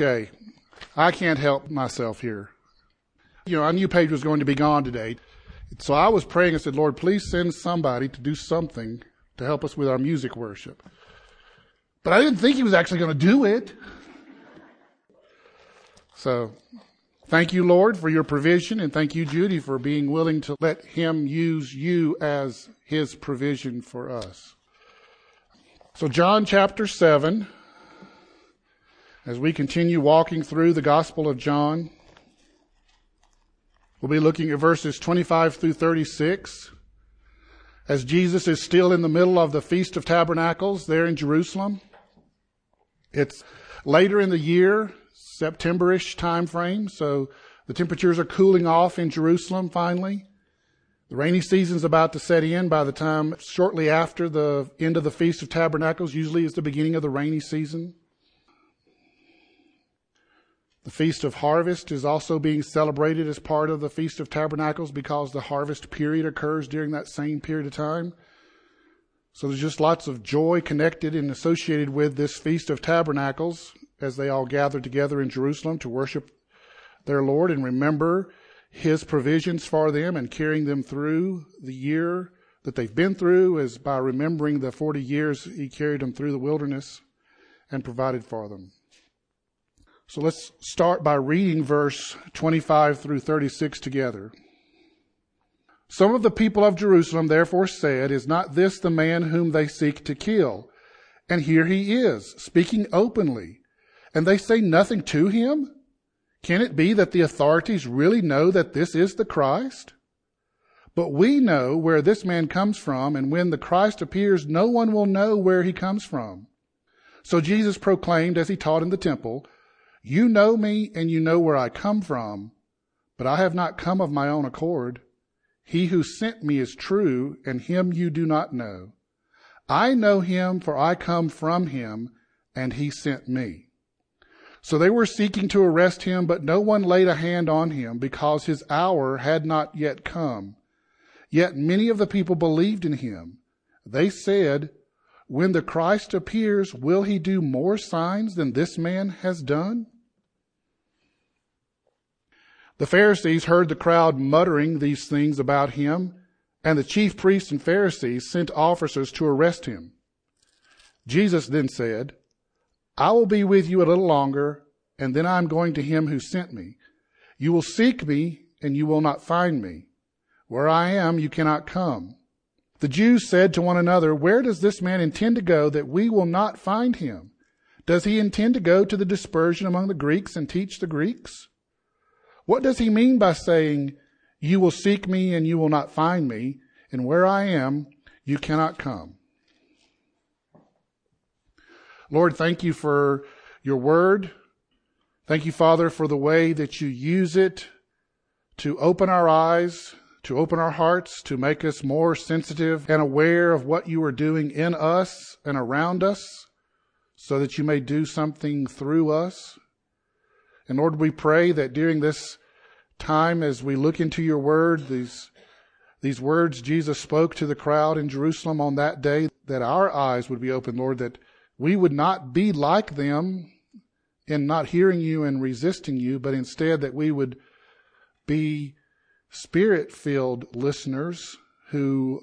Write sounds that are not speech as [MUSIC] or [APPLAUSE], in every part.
Okay, I can't help myself here. You know, I knew Paige was going to be gone today. So I was praying and said, Lord, please send somebody to do something to help us with our music worship. But I didn't think he was actually going to do it. So thank you, Lord, for your provision, and thank you, Judy, for being willing to let him use you as his provision for us. So, John chapter 7, as we continue walking through the Gospel of John, we'll be looking at verses 25 through 36 as Jesus is still in the middle of the Feast of Tabernacles there in Jerusalem. It's later in the year, Septemberish time frame, so the temperatures are cooling off in Jerusalem finally. The rainy season's about to set in by the time shortly after the end of the Feast of Tabernacles, usually is the beginning of the rainy season. The Feast of Harvest is also being celebrated as part of the Feast of Tabernacles because the harvest period occurs during that same period of time. So there's just lots of joy connected and associated with this Feast of Tabernacles as they all gather together in Jerusalem to worship their Lord and remember his provisions for them and carrying them through the year that they've been through is by remembering the 40 years he carried them through the wilderness and provided for them. So let's start by reading verse 25 through 36 together. Some of the people of Jerusalem therefore said, Is not this the man whom they seek to kill? And here he is, speaking openly. And they say nothing to him? Can it be that the authorities really know that this is the Christ? But we know where this man comes from, and when the Christ appears, no one will know where he comes from. So Jesus proclaimed as he taught in the temple, you know me and you know where I come from, but I have not come of my own accord. He who sent me is true, and him you do not know. I know him, for I come from him, and he sent me. So they were seeking to arrest him, but no one laid a hand on him, because his hour had not yet come. Yet many of the people believed in him. They said, When the Christ appears, will he do more signs than this man has done? The Pharisees heard the crowd muttering these things about him, and the chief priests and Pharisees sent officers to arrest him. Jesus then said, I will be with you a little longer, and then I am going to him who sent me. You will seek me, and you will not find me. Where I am, you cannot come. The Jews said to one another, Where does this man intend to go that we will not find him? Does he intend to go to the dispersion among the Greeks and teach the Greeks? What does he mean by saying, You will seek me and you will not find me, and where I am, you cannot come? Lord, thank you for your word. Thank you, Father, for the way that you use it to open our eyes, to open our hearts, to make us more sensitive and aware of what you are doing in us and around us, so that you may do something through us. And Lord, we pray that during this time as we look into your word, these, these words Jesus spoke to the crowd in Jerusalem on that day, that our eyes would be open, Lord, that we would not be like them in not hearing you and resisting you, but instead that we would be spirit filled listeners who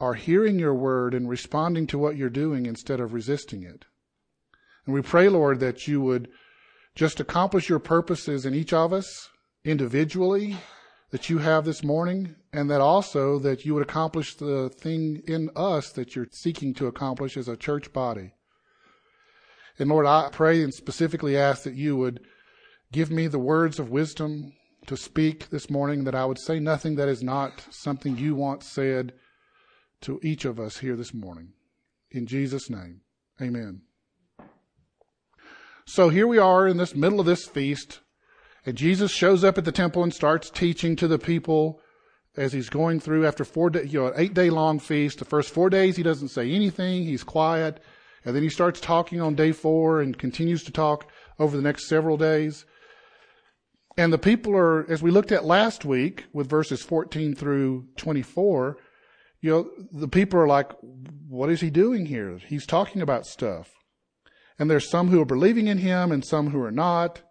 are hearing your word and responding to what you're doing instead of resisting it. And we pray, Lord, that you would just accomplish your purposes in each of us individually that you have this morning, and that also that you would accomplish the thing in us that you're seeking to accomplish as a church body. And Lord, I pray and specifically ask that you would give me the words of wisdom to speak this morning, that I would say nothing that is not something you want said to each of us here this morning. In Jesus' name, amen. So here we are in this middle of this feast, and Jesus shows up at the temple and starts teaching to the people as he's going through after four day, you know, an eight day long feast. The first four days he doesn't say anything. He's quiet. And then he starts talking on day four and continues to talk over the next several days. And the people are, as we looked at last week with verses 14 through 24, you know, the people are like, what is he doing here? He's talking about stuff. And there's some who are believing in him and some who are not.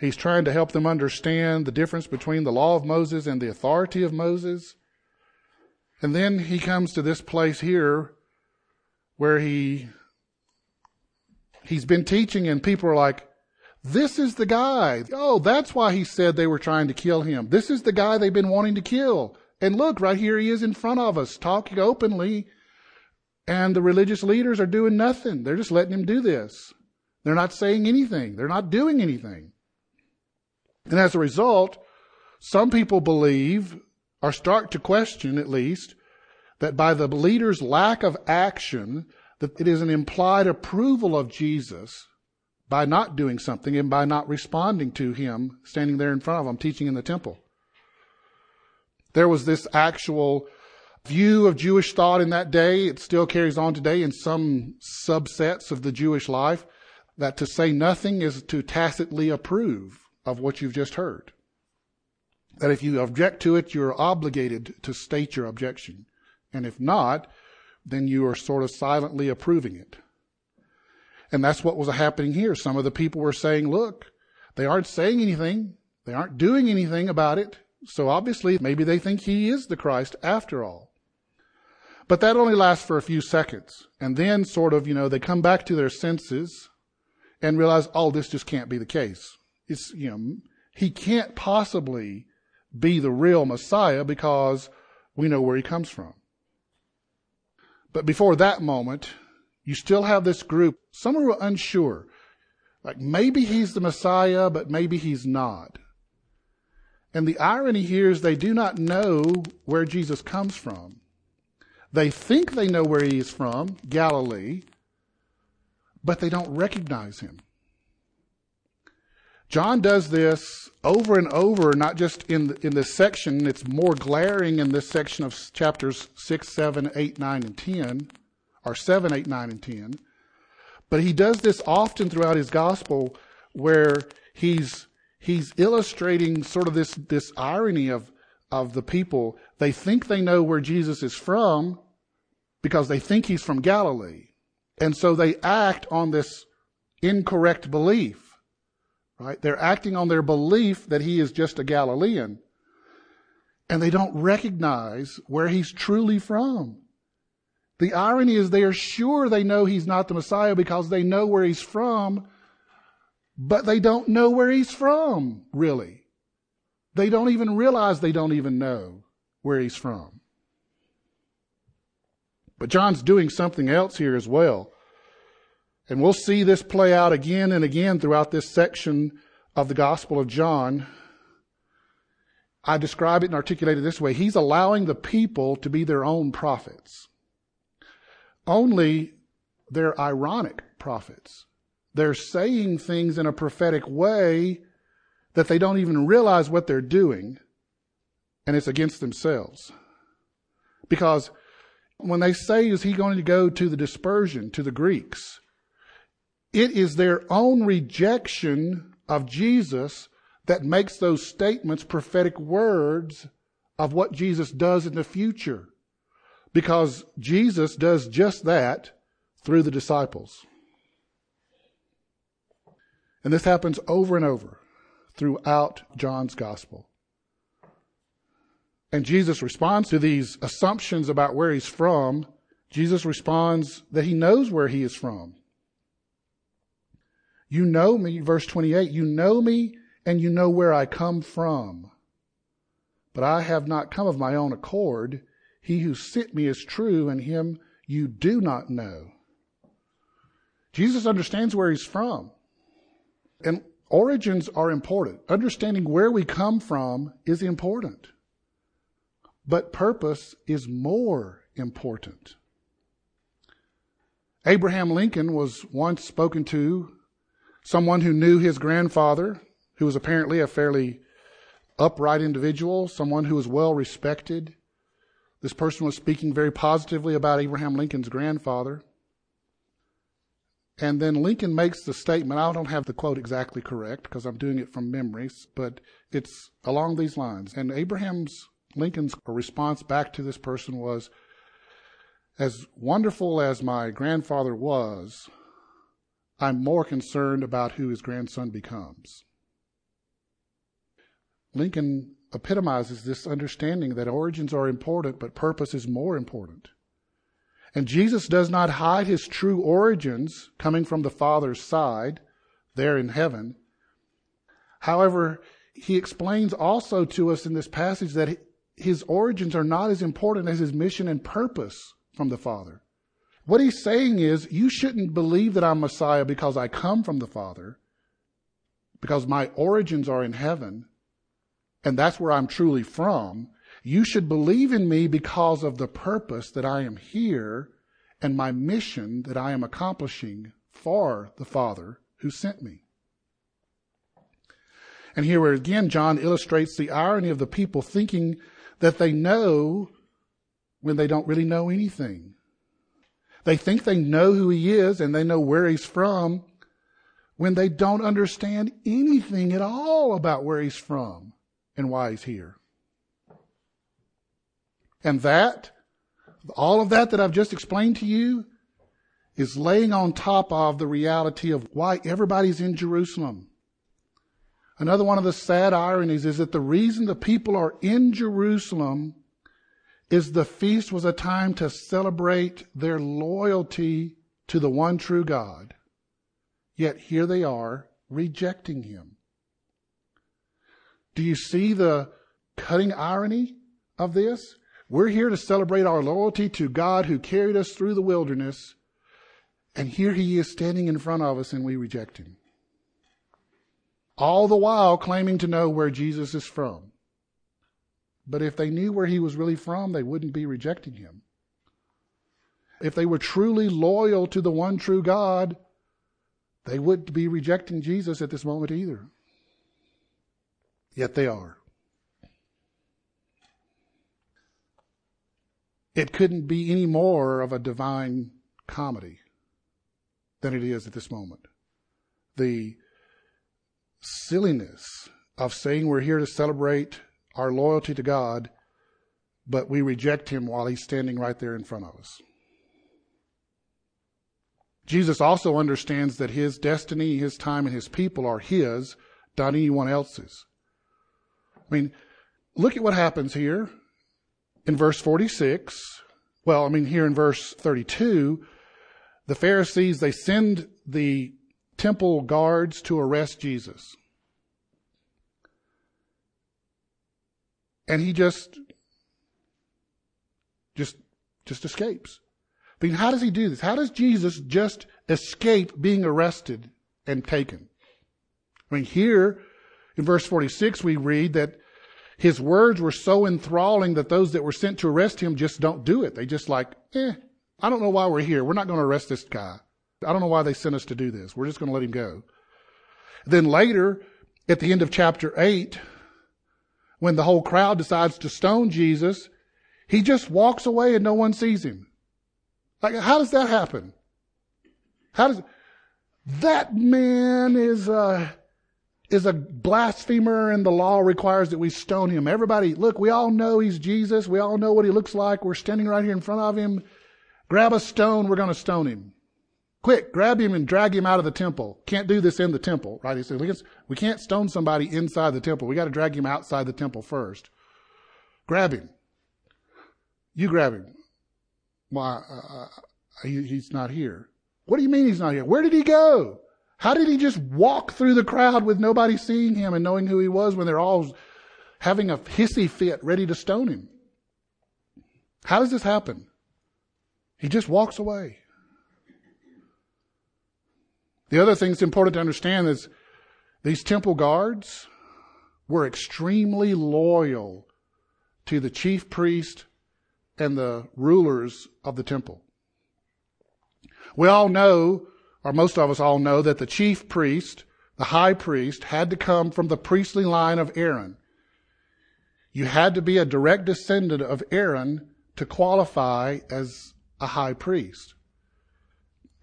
He's trying to help them understand the difference between the law of Moses and the authority of Moses. And then he comes to this place here where he he's been teaching and people are like, this is the guy. Oh, that's why he said they were trying to kill him. This is the guy they've been wanting to kill. And look, right here he is in front of us, talking openly. And the religious leaders are doing nothing. They're just letting him do this. They're not saying anything. They're not doing anything. And as a result, some people believe, or start to question at least, that by the leader's lack of action, that it is an implied approval of Jesus by not doing something and by not responding to him standing there in front of them teaching in the temple. There was this actual view of Jewish thought in that day. It still carries on today in some subsets of the Jewish life that to say nothing is to tacitly approve of what you've just heard. That if you object to it, you're obligated to state your objection. And if not, then you are sort of silently approving it. And that's what was happening here. Some of the people were saying, look, they aren't saying anything. They aren't doing anything about it. So obviously, maybe they think he is the Christ after all. But that only lasts for a few seconds. And then sort of, you know, they come back to their senses and realize, oh, this just can't be the case. It's, you know, he can't possibly be the real Messiah because we know where he comes from. But before that moment, you still have this group. Some are unsure. Like maybe he's the Messiah, but maybe he's not. And the irony here is they do not know where Jesus comes from. They think they know where he is from, Galilee, but they don't recognize him. John does this over and over, not just in, in this section, it's more glaring in this section of chapters 6, 7, 8, 9, and 10, or 7, 8, 9, and 10. But he does this often throughout his gospel where he's, he's illustrating sort of this, this irony of, of the people. They think they know where Jesus is from because they think he's from Galilee. And so they act on this incorrect belief. Right? They're acting on their belief that he is just a Galilean. And they don't recognize where he's truly from. The irony is they are sure they know he's not the Messiah because they know where he's from, but they don't know where he's from, really. They don't even realize they don't even know where he's from. But John's doing something else here as well. And we'll see this play out again and again throughout this section of the Gospel of John. I describe it and articulate it this way. He's allowing the people to be their own prophets. Only they're ironic prophets. They're saying things in a prophetic way that they don't even realize what they're doing, and it's against themselves. Because when they say, is he going to go to the dispersion, to the Greeks? It is their own rejection of Jesus that makes those statements prophetic words of what Jesus does in the future. Because Jesus does just that through the disciples. And this happens over and over throughout John's gospel. And Jesus responds to these assumptions about where he's from. Jesus responds that he knows where he is from. You know me, verse 28, you know me and you know where I come from. But I have not come of my own accord. He who sent me is true and him you do not know. Jesus understands where he's from. And origins are important. Understanding where we come from is important. But purpose is more important. Abraham Lincoln was once spoken to someone who knew his grandfather, who was apparently a fairly upright individual, someone who was well respected. This person was speaking very positively about Abraham Lincoln's grandfather. And then Lincoln makes the statement, I don't have the quote exactly correct because I'm doing it from memories, but it's along these lines. And Abraham's Lincoln's response back to this person was, as wonderful as my grandfather was, I'm more concerned about who his grandson becomes. Lincoln epitomizes this understanding that origins are important, but purpose is more important. And Jesus does not hide his true origins coming from the Father's side, there in heaven. However, he explains also to us in this passage that his origins are not as important as his mission and purpose from the Father. What he's saying is, you shouldn't believe that I'm Messiah because I come from the Father, because my origins are in heaven, and that's where I'm truly from. You should believe in me because of the purpose that I am here and my mission that I am accomplishing for the Father who sent me. And here again, John illustrates the irony of the people thinking that they know when they don't really know anything. They think they know who he is and they know where he's from when they don't understand anything at all about where he's from and why he's here. And that, all of that that I've just explained to you, is laying on top of the reality of why everybody's in Jerusalem. Another one of the sad ironies is that the reason the people are in Jerusalem is the feast was a time to celebrate their loyalty to the one true God. Yet here they are rejecting him. Do you see the cutting irony of this? We're here to celebrate our loyalty to God who carried us through the wilderness, and here he is standing in front of us and we reject him all the while claiming to know where Jesus is from. But if they knew where he was really from, they wouldn't be rejecting him. If they were truly loyal to the one true God, they wouldn't be rejecting Jesus at this moment either. Yet they are. It couldn't be any more of a divine comedy than it is at this moment. The silliness of saying we're here to celebrate our loyalty to God, but we reject Him while He's standing right there in front of us. Jesus also understands that His destiny, His time, and His people are His, not anyone else's. I mean, look at what happens here in verse 46. Well, I mean, here in verse 32, the Pharisees, they send the temple guards to arrest Jesus. And he just, just, just escapes. I mean, how does he do this? How does Jesus just escape being arrested and taken? I mean, here in verse 46, we read that his words were so enthralling that those that were sent to arrest him just don't do it. They just like, eh, I don't know why we're here. We're not going to arrest this guy. I don't know why they sent us to do this. We're just going to let him go. Then later, at the end of chapter 8, when the whole crowd decides to stone Jesus, he just walks away and no one sees him. Like, how does that happen? How does, that man is a, is a blasphemer and the law requires that we stone him. Everybody, look, we all know he's Jesus. We all know what he looks like. We're standing right here in front of him. Grab a stone. We're going to stone him. Quick, grab him and drag him out of the temple. Can't do this in the temple, right? He said, we can't stone somebody inside the temple. We got to drag him outside the temple first. Grab him. You grab him. Why? Uh, uh, he, he's not here. What do you mean he's not here? Where did he go? How did he just walk through the crowd with nobody seeing him and knowing who he was when they're all having a hissy fit ready to stone him? How does this happen? He just walks away. The other thing that's important to understand is these temple guards were extremely loyal to the chief priest and the rulers of the temple. We all know, or most of us all know, that the chief priest, the high priest, had to come from the priestly line of Aaron. You had to be a direct descendant of Aaron to qualify as a high priest.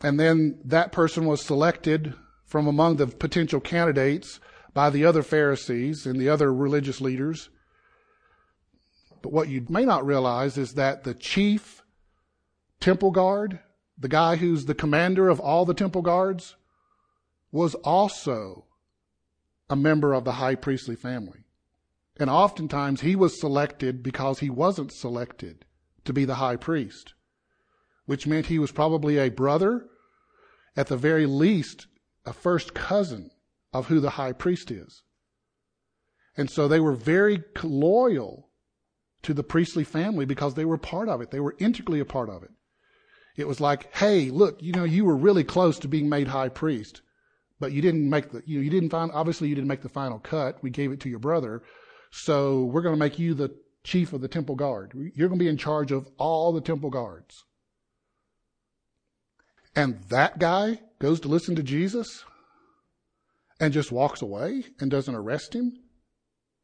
And then that person was selected from among the potential candidates by the other Pharisees and the other religious leaders. But what you may not realize is that the chief temple guard, the guy who's the commander of all the temple guards, was also a member of the high priestly family. And oftentimes he was selected because he wasn't selected to be the high priest, which meant he was probably a brother, at the very least, a first cousin of who the high priest is. And so they were very loyal to the priestly family because they were part of it. They were integrally a part of it. It was like, hey, look, you know, you were really close to being made high priest, but you didn't make the, you, know, you didn't find, obviously you didn't make the final cut. We gave it to your brother. So we're going to make you the chief of the temple guard. You're going to be in charge of all the temple guards. And that guy goes to listen to Jesus and just walks away and doesn't arrest him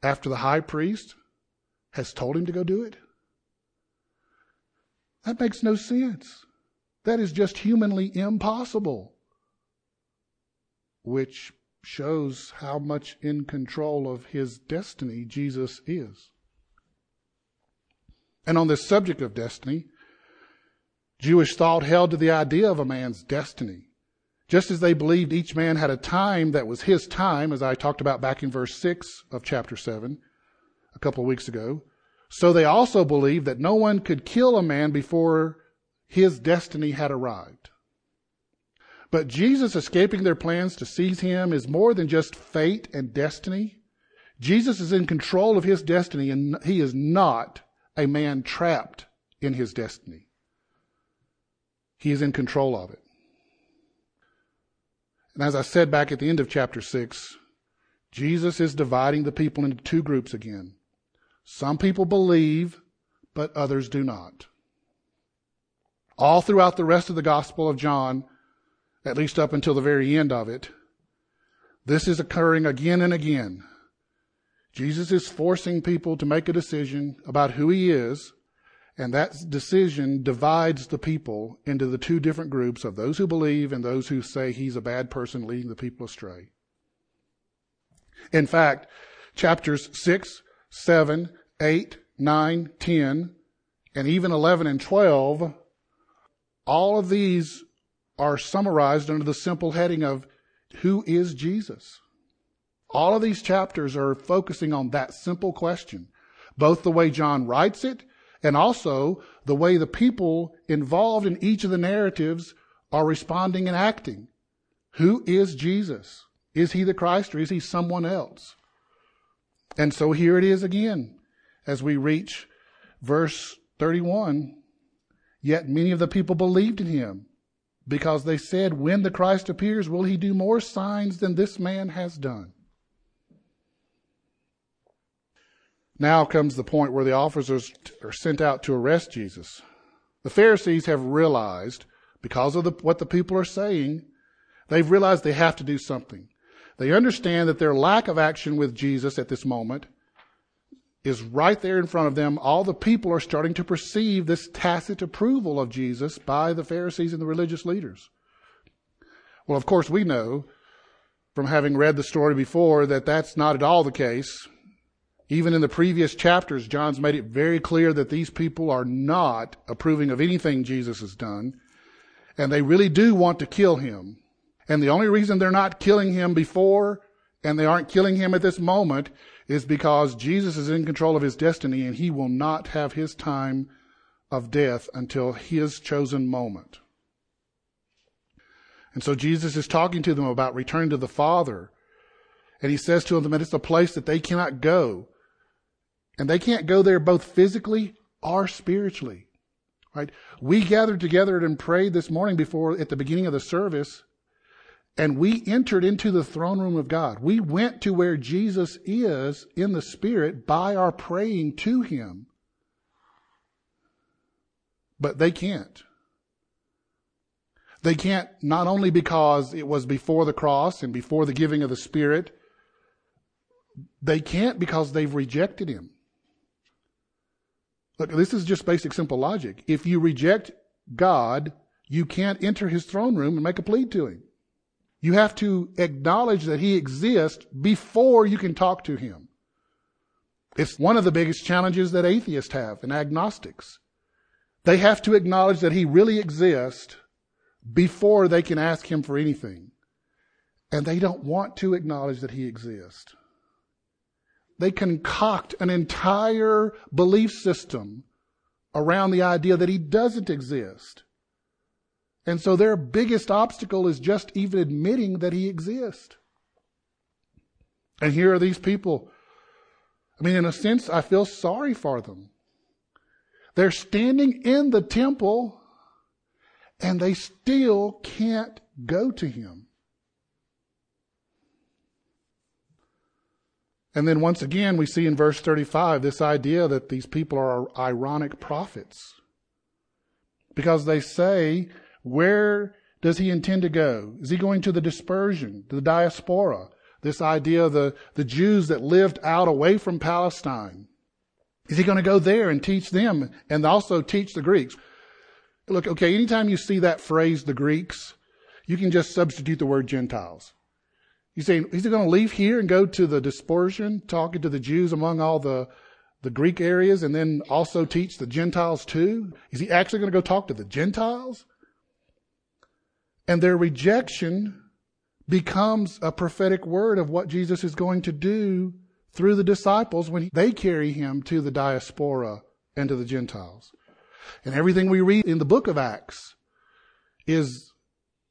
after the high priest has told him to go do it? That makes no sense. That is just humanly impossible. Which shows how much in control of his destiny Jesus is. And on this subject of destiny, Jewish thought held to the idea of a man's destiny. Just as they believed each man had a time that was his time, as I talked about back in verse 6 of chapter 7 a couple of weeks ago, so they also believed that no one could kill a man before his destiny had arrived. But Jesus escaping their plans to seize him is more than just fate and destiny. Jesus is in control of his destiny and he is not a man trapped in his destiny. He is in control of it. And as I said back at the end of chapter 6, Jesus is dividing the people into two groups again. Some people believe, but others do not. All throughout the rest of the Gospel of John, at least up until the very end of it, this is occurring again and again. Jesus is forcing people to make a decision about who he is, and that decision divides the people into the two different groups of those who believe and those who say he's a bad person leading the people astray. In fact, chapters 6, 7, 8, 9, 10, and even 11 and 12, all of these are summarized under the simple heading of Who is Jesus? All of these chapters are focusing on that simple question, both the way John writes it and also the way the people involved in each of the narratives are responding and acting. Who is Jesus? Is he the Christ or is he someone else? And so here it is again as we reach verse 31. Yet many of the people believed in him because they said, When the Christ appears, will he do more signs than this man has done? Now comes the point where the officers are sent out to arrest Jesus. The Pharisees have realized, because of the, what the people are saying, they've realized they have to do something. They understand that their lack of action with Jesus at this moment is right there in front of them. All the people are starting to perceive this tacit approval of Jesus by the Pharisees and the religious leaders. Well, of course, we know from having read the story before that that's not at all the case. Even in the previous chapters, John's made it very clear that these people are not approving of anything Jesus has done, and they really do want to kill him. And the only reason they're not killing him before and they aren't killing him at this moment is because Jesus is in control of his destiny and he will not have his time of death until his chosen moment. And so Jesus is talking to them about returning to the Father. And he says to them that it's a place that they cannot go. And they can't go there both physically or spiritually. Right? We gathered together and prayed this morning before at the beginning of the service and we entered into the throne room of God. We went to where Jesus is in the Spirit by our praying to Him. But they can't. They can't not only because it was before the cross and before the giving of the Spirit, they can't because they've rejected Him. Look, this is just basic simple logic. If you reject God, you can't enter His throne room and make a plea to Him. You have to acknowledge that He exists before you can talk to Him. It's one of the biggest challenges that atheists have and agnostics. They have to acknowledge that He really exists before they can ask Him for anything. and they don't want to acknowledge that he exists. They concoct an entire belief system around the idea that he doesn't exist. And so their biggest obstacle is just even admitting that he exists. And here are these people. I mean, in a sense, I feel sorry for them. They're standing in the temple and they still can't go to him. And then once again, we see in verse 35 this idea that these people are ironic prophets. Because they say, where does he intend to go? Is he going to the dispersion, to the diaspora? This idea of the, the Jews that lived out away from Palestine. Is he going to go there and teach them and also teach the Greeks? Look, okay, anytime you see that phrase, the Greeks, you can just substitute the word Gentiles. You say, is he going to leave here and go to the dispersion, talking to the Jews among all the, the Greek areas and then also teach the Gentiles too? Is he actually going to go talk to the Gentiles? And their rejection becomes a prophetic word of what Jesus is going to do through the disciples when they carry him to the diaspora and to the Gentiles. And everything we read in the book of Acts is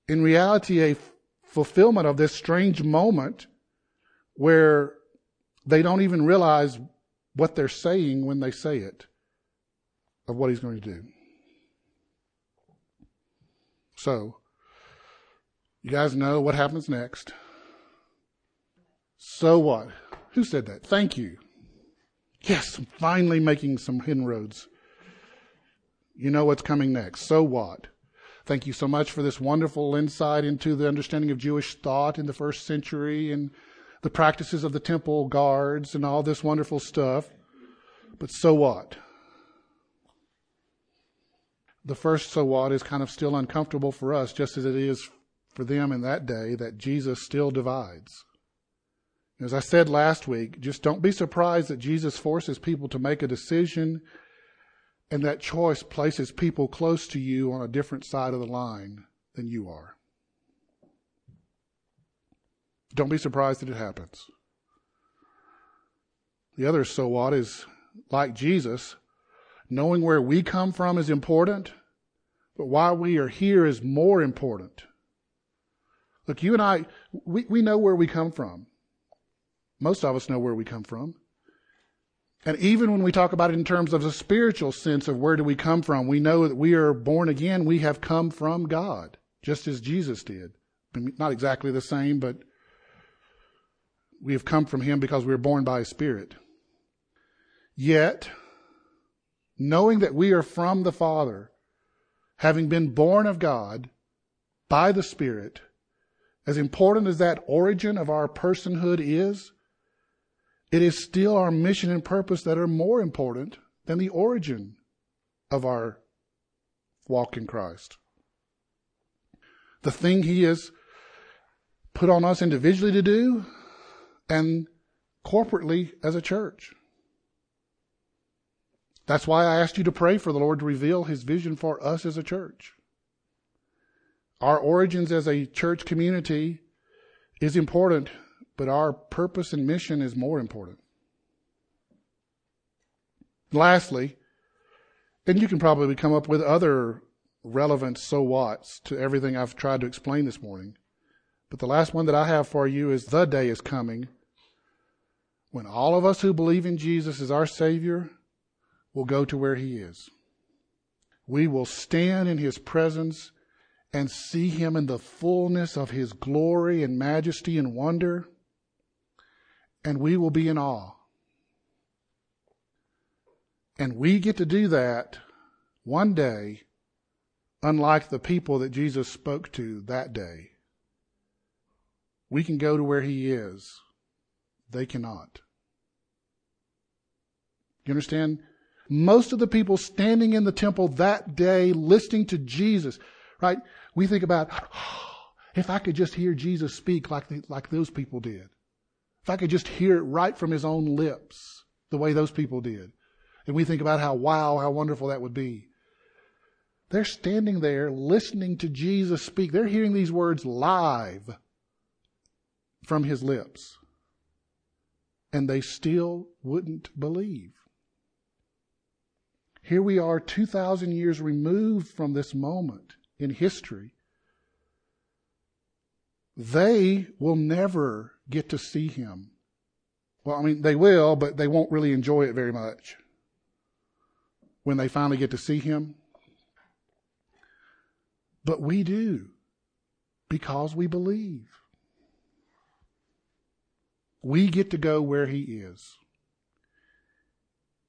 in reality a fulfillment of this strange moment where they don't even realize what they're saying when they say it of what he's going to do. So, you guys know what happens next. So what? Who said that? Thank you. Yes, I'm finally making some inroads. You know what's coming next. So what? Thank you so much for this wonderful insight into the understanding of Jewish thought in the first century and the practices of the temple guards and all this wonderful stuff. But so what? The first so what is kind of still uncomfortable for us, just as it is for them in that day that Jesus still divides. As I said last week, just don't be surprised that Jesus forces people to make a decision and that choice places people close to you on a different side of the line than you are. Don't be surprised that it happens. The other so what is like Jesus, knowing where we come from is important, but why we are here is more important. Look, you and I, we, we know where we come from. Most of us know where we come from. And even when we talk about it in terms of a spiritual sense of where do we come from, we know that we are born again. We have come from God, just as Jesus did. Not exactly the same, but we have come from Him because we were born by His Spirit. Yet, knowing that we are from the Father, having been born of God by the Spirit, as important as that origin of our personhood is, it is still our mission and purpose that are more important than the origin of our walk in Christ. The thing He has put on us individually to do and corporately as a church. That's why I asked you to pray for the Lord to reveal His vision for us as a church. Our origins as a church community is important, but our purpose and mission is more important. Lastly, and you can probably come up with other relevant so whats to everything I've tried to explain this morning. But the last one that I have for you is the day is coming when all of us who believe in Jesus as our Savior will go to where He is. We will stand in His presence and see him in the fullness of his glory and majesty and wonder, and we will be in awe. And we get to do that one day, unlike the people that Jesus spoke to that day. We can go to where he is. They cannot. You understand? Most of the people standing in the temple that day listening to Jesus, right? We think about, oh, [GASPS] if I could just hear Jesus speak like, the, like those people did. If I could just hear it right from his own lips, the way those people did. And we think about how wow, how wonderful that would be. They're standing there listening to Jesus speak. They're hearing these words live from his lips. And they still wouldn't believe. Here we are 2,000 years removed from this moment in history. They will never get to see him. Well, I mean, they will, but they won't really enjoy it very much when they finally get to see him. But we do because we believe. We get to go where he is.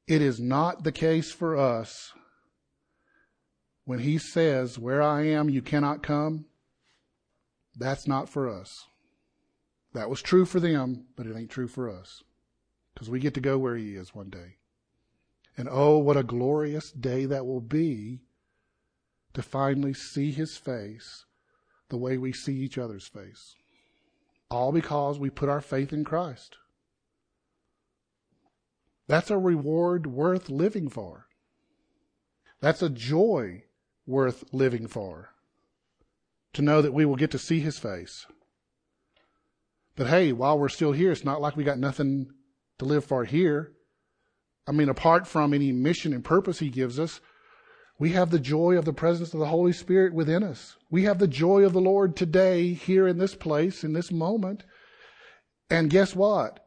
It is not the case for us when he says, Where I am, you cannot come. That's not for us. That was true for them, but it ain't true for us. Because we get to go where he is one day. And oh, what a glorious day that will be to finally see his face the way we see each other's face. All because we put our faith in Christ. That's a reward worth living for. That's a joy worth living for. To know that we will get to see his face. But hey, while we're still here, it's not like we got nothing to live for here. I mean, apart from any mission and purpose He gives us, we have the joy of the presence of the Holy Spirit within us. We have the joy of the Lord today, here in this place, in this moment. And guess what?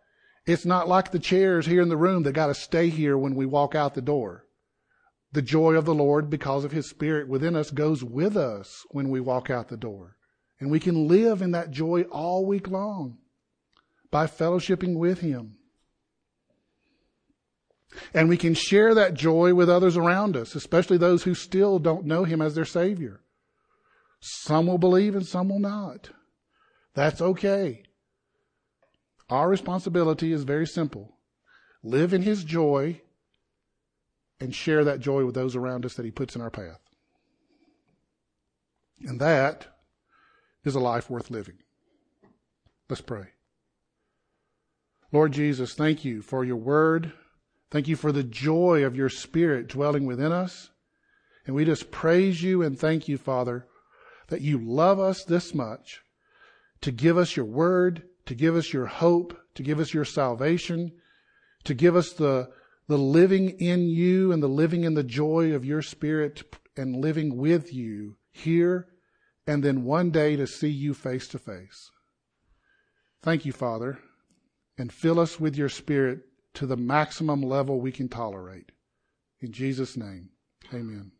It's not like the chairs here in the room that got to stay here when we walk out the door. The joy of the Lord, because of His Spirit within us, goes with us when we walk out the door. And we can live in that joy all week long by fellowshipping with Him. And we can share that joy with others around us, especially those who still don't know Him as their Savior. Some will believe and some will not. That's okay. Our responsibility is very simple. Live in His joy and share that joy with those around us that He puts in our path. And that is a life worth living. Let's pray. Lord Jesus, thank you for your word. Thank you for the joy of your Spirit dwelling within us. And we just praise you and thank you, Father, that you love us this much to give us your word, to give us your hope, to give us your salvation, to give us the, the living in you and the living in the joy of your Spirit and living with you here and then one day to see you face to face. Thank you, Father, and fill us with your Spirit to the maximum level we can tolerate. In Jesus' name, amen.